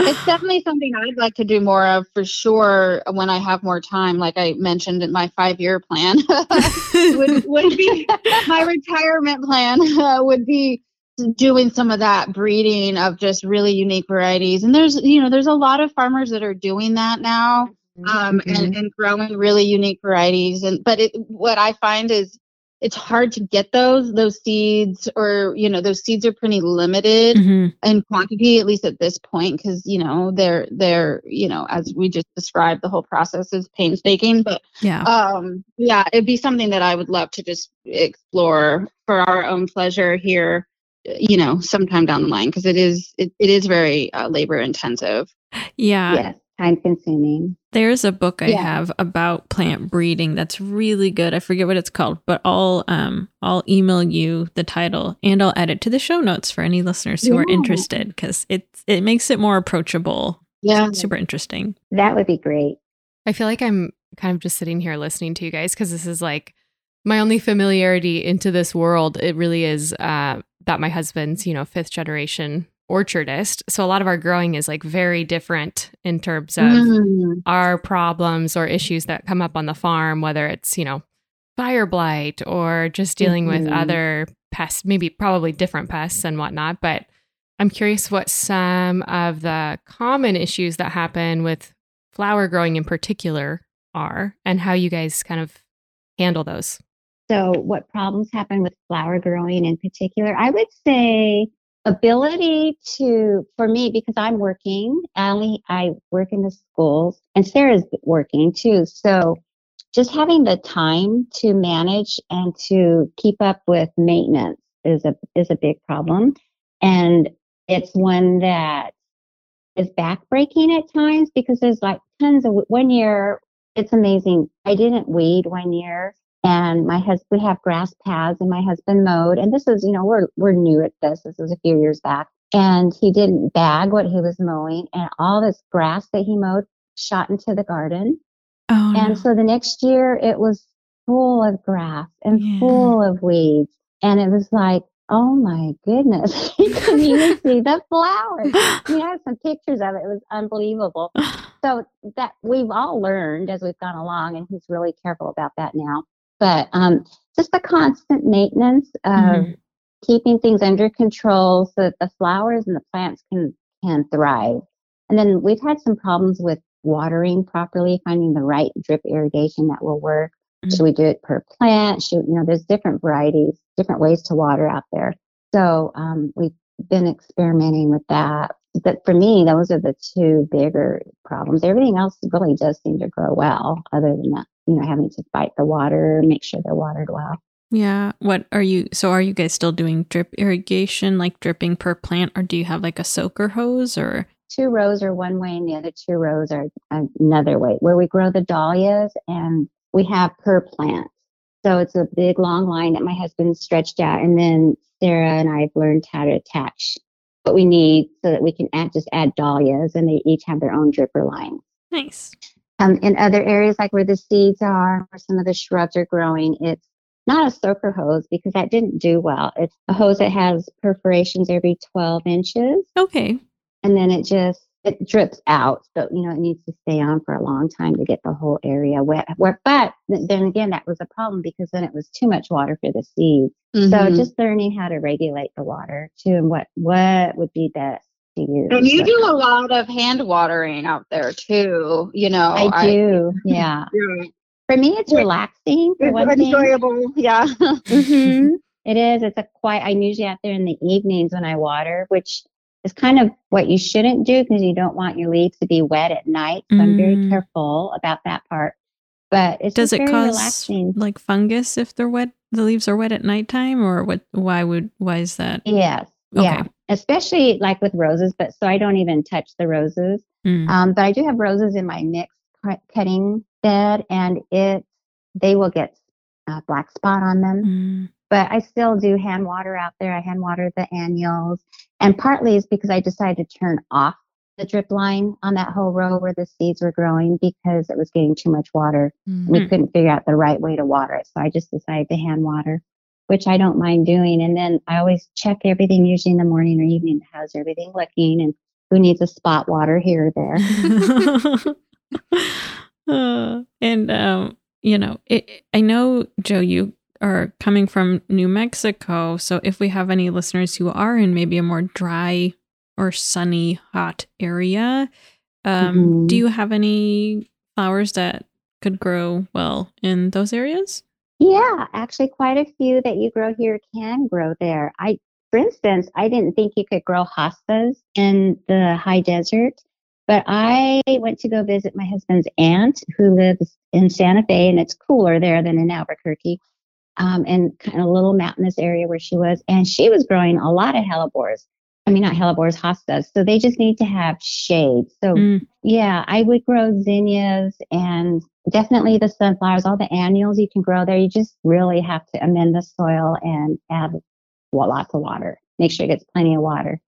it's definitely something I'd like to do more of for sure when I have more time. Like I mentioned in my five year plan, (laughs) would, would be my retirement plan uh, (laughs) would be doing some of that breeding of just really unique varieties. And there's, you know, there's a lot of farmers that are doing that now. Um, mm-hmm. and, and growing really unique varieties and but it what i find is it's hard to get those those seeds or you know those seeds are pretty limited mm-hmm. in quantity at least at this point because you know they're they're you know as we just described the whole process is painstaking. But yeah. um yeah it'd be something that i would love to just explore for our own pleasure here you know sometime down the line because it is it, it is very uh, labor intensive. Yeah. Yes time consuming. There's a book I yeah. have about plant breeding that's really good. I forget what it's called, but I'll um I'll email you the title and I'll add it to the show notes for any listeners who yeah. are interested because it it makes it more approachable. Yeah, it's super interesting. That would be great. I feel like I'm kind of just sitting here listening to you guys because this is like my only familiarity into this world. It really is uh, that my husband's you know fifth generation orchardist. So a lot of our growing is like very different in terms of mm. our problems or issues that come up on the farm, whether it's, you know, fire blight or just dealing mm-hmm. with other pests, maybe probably different pests and whatnot. But I'm curious what some of the common issues that happen with flower growing in particular are and how you guys kind of handle those. So, what problems happen with flower growing in particular? I would say ability to for me because i'm working i only i work in the schools and sarah's working too so just having the time to manage and to keep up with maintenance is a is a big problem. And it's one that is backbreaking at times because there's like tons of one year it's amazing. I didn't weed one year and my husband we have grass paths and my husband mowed and this is you know we're we're new at this this was a few years back and he didn't bag what he was mowing and all this grass that he mowed shot into the garden Oh, and no. so the next year it was full of grass and Yeah. full of weeds and it was like oh my goodness (laughs) you couldn't even (laughs) see the flowers mean, have some pictures of it. It was unbelievable. (laughs) So that we've all learned as we've gone along, and he's really careful about that now. But um, just the constant maintenance of Mhm. keeping things under control so that the flowers and the plants can can thrive. And then we've had some problems with watering properly, finding the right drip irrigation that will work. Should we do it per plant? Should you know? There's different varieties, different ways to water out there. So um, we've been experimenting with that. But for me, those are the two bigger problems. Everything else really does seem to grow well, other than that, you know, having to fight the water, make sure they're watered well. Yeah. What are you? So are you guys still doing drip irrigation, like dripping per plant, or do you have like a soaker hose or? Two rows are one way, and the other two rows are another way. Where we grow the dahlias, and we have per plant. So it's a big long line that my husband stretched out, and then Sarah and I have learned how to attach what we need so that we can add, just add dahlias, and they each have their own dripper line. Nice. Um, in other areas, like where the seeds are, where some of the shrubs are growing, it's not a soaker hose because that didn't do well. It's a hose that has perforations every 12 inches, Okay. and then it just it drips out. So you know it needs to stay on for a long time to get the whole area wet. Where, but then again, that was a problem because then it was too much water for the seeds. So Mhm. just learning how to regulate the water too, and what what would be best to use. and you do a lot of hand watering out there too. You know, I do, (laughs) yeah. yeah. For me, it's Yeah. relaxing. For one It's thing. enjoyable. Yeah. hmm (laughs) It is. It's a quiet. I'm usually out there in the evenings when I water, which is kind of what you shouldn't do because you don't want your leaves to be wet at night. So I'm very Mm. careful about that part. But it's Does it very cause relaxing. like fungus if they're wet? The leaves are wet at nighttime, or what? Why would? Why is that? Yes. Okay. Yeah. Especially like with roses, but so I don't even touch the roses. Mm. Um, but I do have roses in my mixed cutting bed, and it they will get uh, black spot on them. Mm. but I still do hand water out there. I hand water the annuals. And partly is because I decided to turn off the drip line on that whole row where the seeds were growing because it was getting too much water. We Mm. couldn't figure out the right way to water it. So I just decided to hand water, which I don't mind doing. And then I always check everything usually in the morning or evening. How's everything looking? And who needs a spot water here or there? (laughs) Uh, and um, you know, it, I know Jo, you are coming from New Mexico, so if we have any listeners who are in maybe a more dry or sunny, hot area, um, do Mhm. you have any flowers that could grow well in those areas? Yeah, actually, quite a few that you grow here can grow there. I, for instance, I didn't think you could grow hostas in the high desert, but I went to go visit my husband's aunt who lives in Santa Fe, and it's cooler there than in Albuquerque, um, and kind of a little mountainous area where she was, and she was growing a lot of hellebores. I mean, not hellebores, hostas. So they just need to have shade. So Mm. yeah, I would grow zinnias and definitely the sunflowers, all the annuals you can grow there. You just really have to amend the soil and add wa- lots of water. Make sure it gets plenty of water.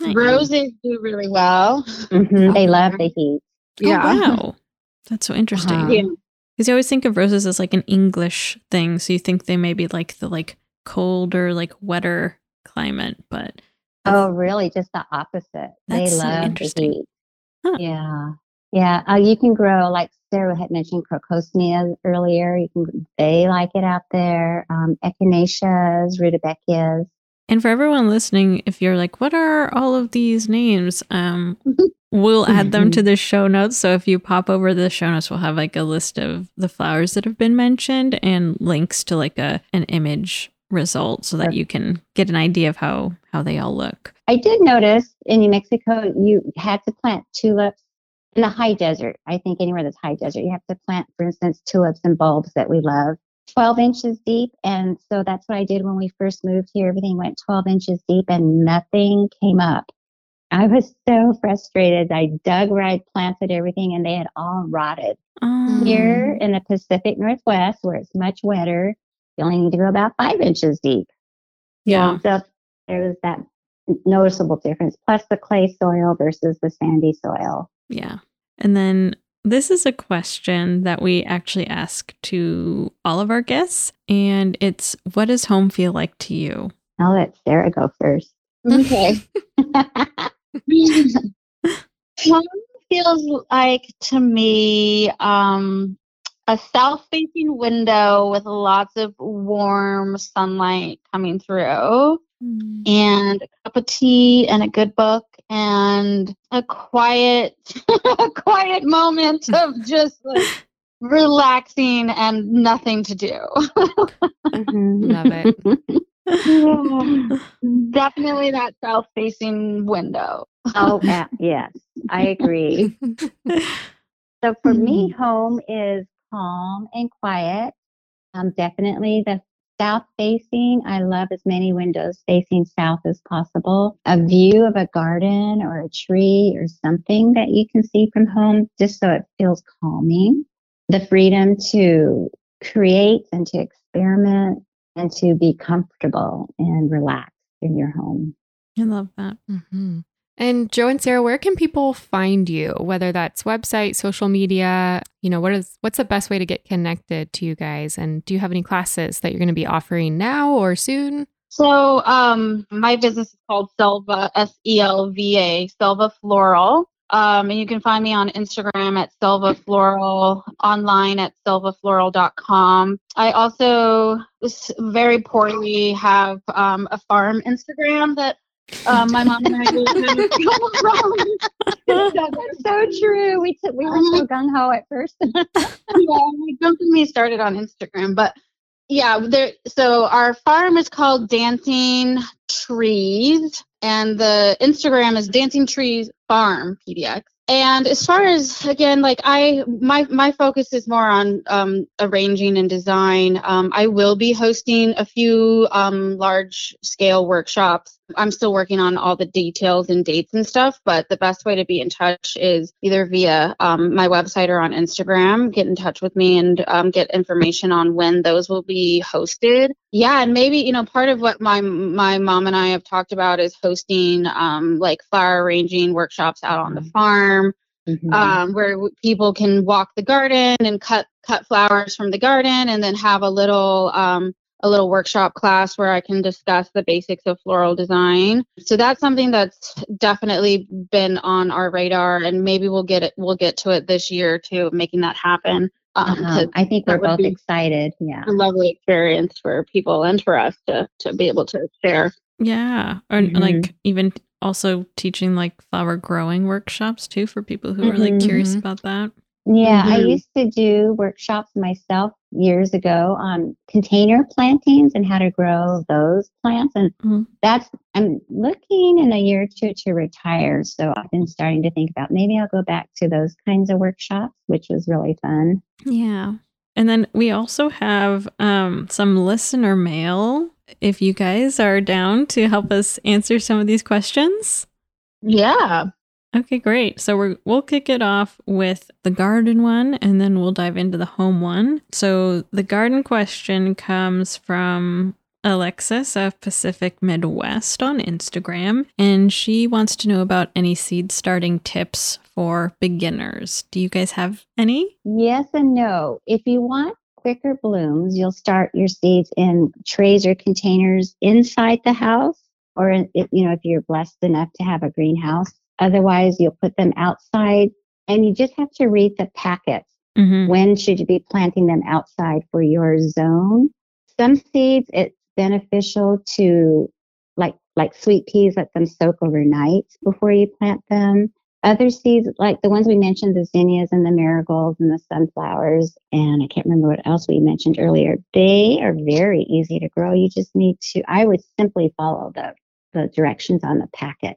Nice. Roses do really well. hmm They love the heat. Oh, wow. (laughs) That's so interesting. Uh-huh. Yeah. Because you always think of roses as like an English thing, so you think they may be like the like colder, like wetter climate, but Oh, really? Just the opposite. That's they so love the interesting. heat. Huh. Yeah. Yeah. Uh, you can grow, like Sarah had mentioned crocosmia earlier. You can, they like it out there. Um, echinaceas, rudbeckias. And for everyone listening, if you're like, what are all of these names? Um, (laughs) we'll add them to the show notes. So if you pop over the show notes, we'll have like a list of the flowers that have been mentioned and links to like a an image result so that you can get an idea of how how they all look. I did notice in New Mexico you had to plant tulips in the high desert. I think anywhere that's high desert, you have to plant, for instance, tulips and bulbs that we love. 12 inches deep. And so that's what I did when we first moved here. Everything went 12 inches deep and nothing came up. I was so frustrated. I dug where I planted everything and they had all rotted. Oh. Here in the Pacific Northwest, where it's much wetter, you only need to go about five inches deep. Yeah. So there was that noticeable difference, plus the clay soil versus the sandy soil. Yeah. And then this is a question that we actually ask to all of our guests. And it's what does home feel like to you? I'll let Sarah go first. Okay. (laughs) (laughs) Home feels like to me um, a south facing window with lots of warm sunlight coming through, and a cup of tea, and a good book, and a quiet, (laughs) a quiet moment of (laughs) just like relaxing and nothing to do. Love it. (laughs) Definitely that south facing window. oh, yeah, yes, I agree. So for me, Mm-hmm. home is calm and quiet. Um, definitely the south facing. I love as many windows facing south as possible. A view of a garden or a tree or something that you can see from home, just so it feels calming. The freedom to create and to experiment and to be comfortable and relaxed in your home. I love that. hmm And Jo and Sarah, where can people find you? Whether that's website, social media, you know, what is what's the best way to get connected to you guys? And do you have any classes that you're going to be offering now or soon? So, um, my business is called Selva, S E L V A, Selva Floral. Um, and you can find me on Instagram at Selva Floral, online at selvafloral.com. I also very poorly have um, a farm Instagram that um, my mom and I (laughs) of go. (laughs) That's so true. We took, we were so gung ho at first. (laughs) yeah, like, don't get me started on Instagram, but yeah, there. So our farm is called Dancing Trees, and the Instagram is Dancing Trees Farm PDX. And as far as again, like I, my my focus is more on um, arranging and design. Um, I will be hosting a few um, large scale workshops. I'm still working on all the details and dates and stuff, but the best way to be in touch is either via um, my website or on Instagram. Get in touch with me and um, get information on when those will be hosted. Yeah, and maybe you know part of what my my mom and I have talked about is hosting um, like flower arranging workshops out on the farm Mhm. um, where people can walk the garden and cut cut flowers from the garden, and then have a little um, a little workshop class where I can discuss the basics of floral design. So that's something that's definitely been on our radar, and maybe we'll get it we'll get to it this year too, making that happen. Um, Uh-huh. 'cause I think we're both excited. Yeah. a lovely experience for people and for us to to be able to share. Yeah. Or Mhm. like even also teaching like flower growing workshops too for people who are like curious Mhm. about that. Yeah, I Mhm. used to do workshops myself years ago on container plantings and how to grow those plants. And Mhm. that's, I'm looking in a year or two to retire. So I've been starting to think about maybe I'll go back to those kinds of workshops, which was really fun. Yeah. And then we also have um, some listener mail. If you guys are down to help us answer some of these questions. Yeah. Okay, great. So we're we'll kick it off with the garden one and then we'll dive into the home one. So the garden question comes from Alexis of Pacific Midwest on Instagram and she wants to know about any seed starting tips for beginners. Do you guys have any? Yes and no. If you want quicker blooms, you'll start your seeds in trays or containers inside the house, or you know, if you're blessed enough to have a greenhouse. Otherwise, you'll put them outside, and you just have to read the packets. Mhm. When should you be planting them outside for your zone? Some seeds, it's beneficial to like like sweet peas, let them soak overnight before you plant them. Other seeds, like the ones we mentioned, the zinnias and the marigolds and the sunflowers, and I can't remember what else we mentioned earlier. They are very easy to grow. You just need to, I would simply follow the, the directions on the packet.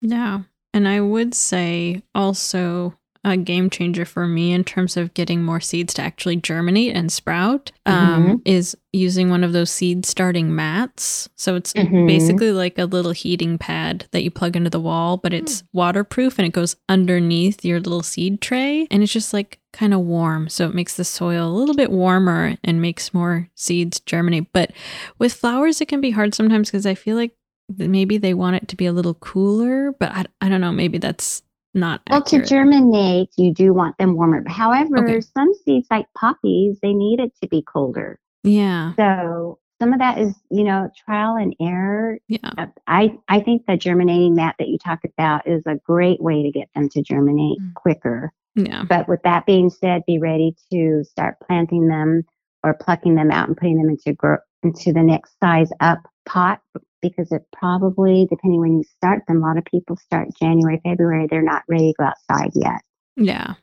Yeah. And I would say also a game changer for me in terms of getting more seeds to actually germinate and sprout um, is using one of those seed starting mats. So it's Mhm. basically like a little heating pad that you plug into the wall, but it's waterproof and it goes underneath your little seed tray. And it's just like kind of warm. So it makes the soil a little bit warmer and makes more seeds germinate. But with flowers, it can be hard sometimes because I feel like maybe they want it to be a little cooler, but I, I don't know. Maybe that's not Well, to germinate, you do want them warmer. However, Okay. some seeds like poppies, they need it to be colder. yeah. So some of that is, you know, trial and error. Yeah. Uh, I, I think the germinating mat that you talked about is a great way to get them to germinate Mm. quicker. Yeah. But with that being said, be ready to start planting them or plucking them out and putting them into grow into the next size up pot because it probably, depending when you start them, a lot of people start January, February. They're not ready to go outside yet. Yeah.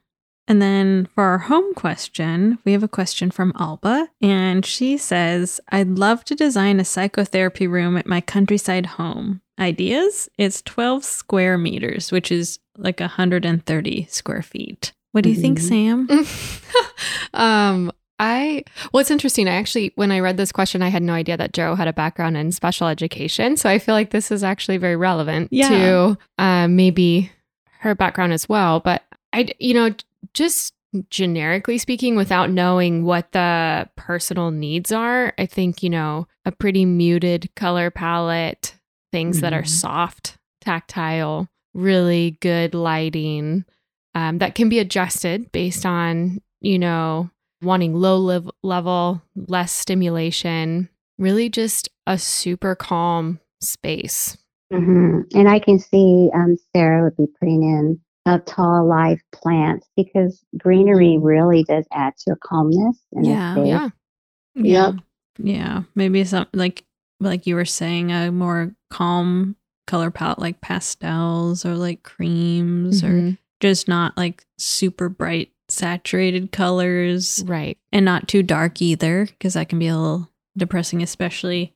And then for our home question, we have a question from Alba, and she says, I'd love to design a psychotherapy room at my countryside home. Ideas? It's 12 square meters, which is like 130 square feet. What do you think, Mhm. Sam? (laughs) (laughs) um, I well, it's interesting. I actually, when I read this question, I had no idea that Jo had a background in special education. So I feel like this is actually very relevant Yeah. to uh, maybe her background as well. But I, you know, just generically speaking, without knowing what the personal needs are, I think you know a pretty muted color palette, things that are Mhm. soft, tactile, really good lighting um, that can be adjusted based on you know wanting low lev- level less stimulation really just a super calm space hmm And I can see um, Sarah would be putting in a tall live plants because greenery really does add to a calmness. In Yeah, a space. yeah Yeah. Yeah. Maybe some like like you were saying, a more calm color palette like pastels or like creams or Mhm. just not like super bright saturated colors right. and not too dark either because that can be a little depressing especially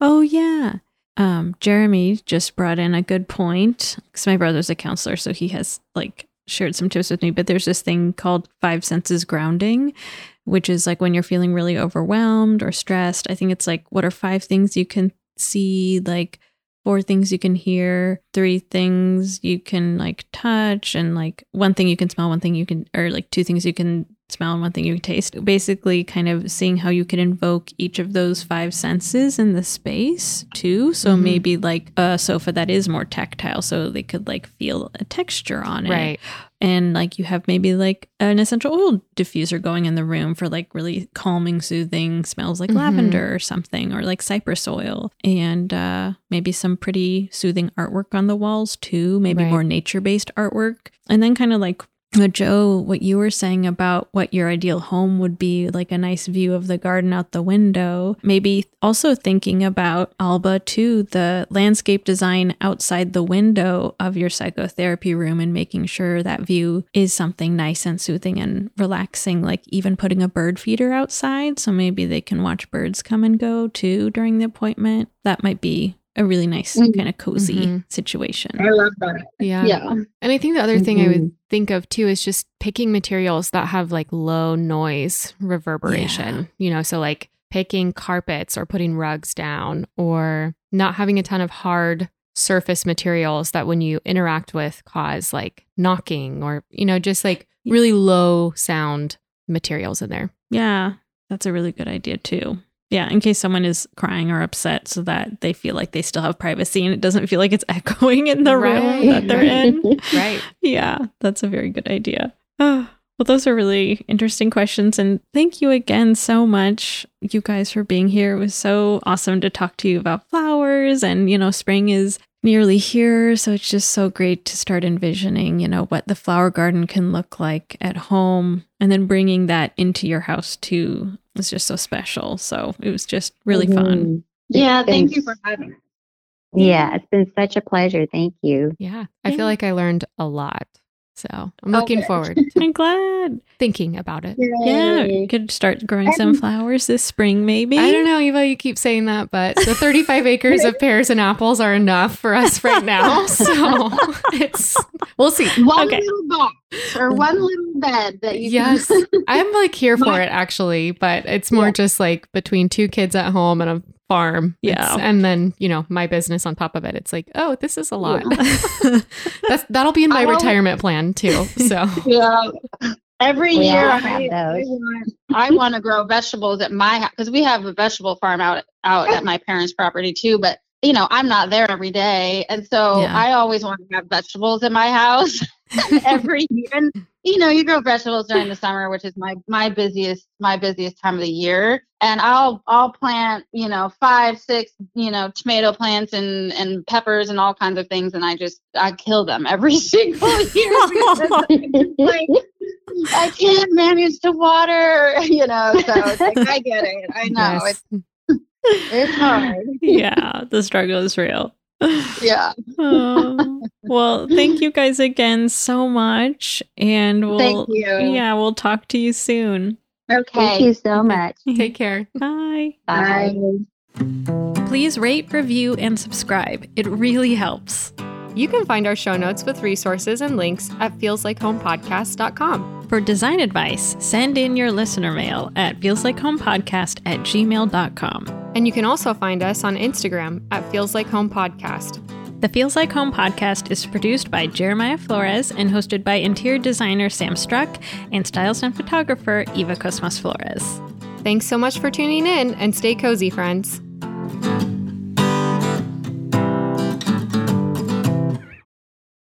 oh yeah. Um jeremy just brought in a good point because my brother's a counselor so he has like shared some tips with me but there's this thing called five senses grounding which is like when you're feeling really overwhelmed or stressed i think it's like what are five things you can see like four things you can hear, three things you can like touch, and like one thing you can smell, one thing you can, or like two things you can smell and one thing you can taste. Basically, kind of seeing how you can invoke each of those five senses in the space too. So Mhm. maybe like a sofa that is more tactile, so they could like feel a texture on it right and like you have maybe like an essential oil diffuser going in the room for like really calming soothing smells like Mhm. lavender or something or like cypress oil and uh maybe some pretty soothing artwork on the walls too maybe Right. more nature based artwork and then kind of like Jo, what you were saying about what your ideal home would be like a nice view of the garden out the window. Maybe also thinking about Alba too, the landscape design outside the window of your psychotherapy room and making sure that view is something nice and soothing and relaxing, like even putting a bird feeder outside. So maybe they can watch birds come and go too during the appointment. That might be a really nice Mhm. kind of cozy Mhm. situation. I love that. yeah Yeah. and i think the other thing i would Mhm. think of too is just picking materials that have like low noise reverberation you know so like picking carpets or putting rugs down or not having a ton of hard surface materials that when you interact with cause like knocking or you know just like really low sound materials in there Yeah, that's a really good idea too. Yeah, in case someone is crying or upset so that they feel like they still have privacy and it doesn't feel like it's (laughs) echoing in the room that they're in. (laughs) right Yeah, that's a very good idea. Oh, (sighs) well, those are really interesting questions. And thank you again so much, you guys, for being here. It was so awesome to talk to you about flowers. And, you know, spring is nearly here. So it's just so great to start envisioning, you know, what the flower garden can look like at home and then bringing that into your house too was just so special. So it was just really fun. Mhm. Yeah. Thank Thanks. you for having us. Yeah, it's been such a pleasure. Thank you. yeah i feel like i learned a lot So I'm oh, looking Okay. forward (laughs) to I'm glad. thinking about it. Yeah, you could start growing some flowers this spring, maybe. I don't know, Eva, you keep saying that, but the 35 (laughs) acres of pears and apples are enough for us right now. (laughs) So it's, we'll see. One Okay. little box or one little bed that you Yes, can. I'm like here for it actually, but it's more Yeah. just like between two kids at home and a farm. Yeah. It's- and then, you know, my business on top of it. It's like, oh, this is a lot. (laughs) That's that'll be in my I don't- retirement plan too. So (laughs) Yeah. Every We year I, have I those. want, I want to grow vegetables at my house because we have a vegetable farm out out at my parents' property too. But you know, I'm not there every day, and so Yeah. I always want to have vegetables in my house (laughs) every year. And you know, you grow vegetables during the summer, which is my my busiest my busiest time of the year. And I'll I'll plant you know five six you know tomato plants and and peppers and all kinds of things, and I just I kill them every (laughs) single year. (laughs) like I can't manage to water, (laughs) you know. So it's like I get it. I know yes. it's it's hard. yeah, the struggle is real. Yeah. (laughs) Oh, well, thank you guys again so much. And we'll Thank you. yeah, we'll talk to you soon. Okay. Thank you so much. Take care. Bye. Bye. Please rate, review, and subscribe. It really helps. You can find our show notes with resources and links at feelslikehomepodcast.com. For design advice, send in your listener mail at feelslikehomepodcast at gmail.com. And you can also find us on Instagram at Feels Like Home Podcast. The Feels Like Home podcast is produced by Jeremiah Flores and hosted by interior designer Sam Struck and stylist and photographer Eva Kosmas Flores. Thanks so much for tuning in and stay cozy, friends.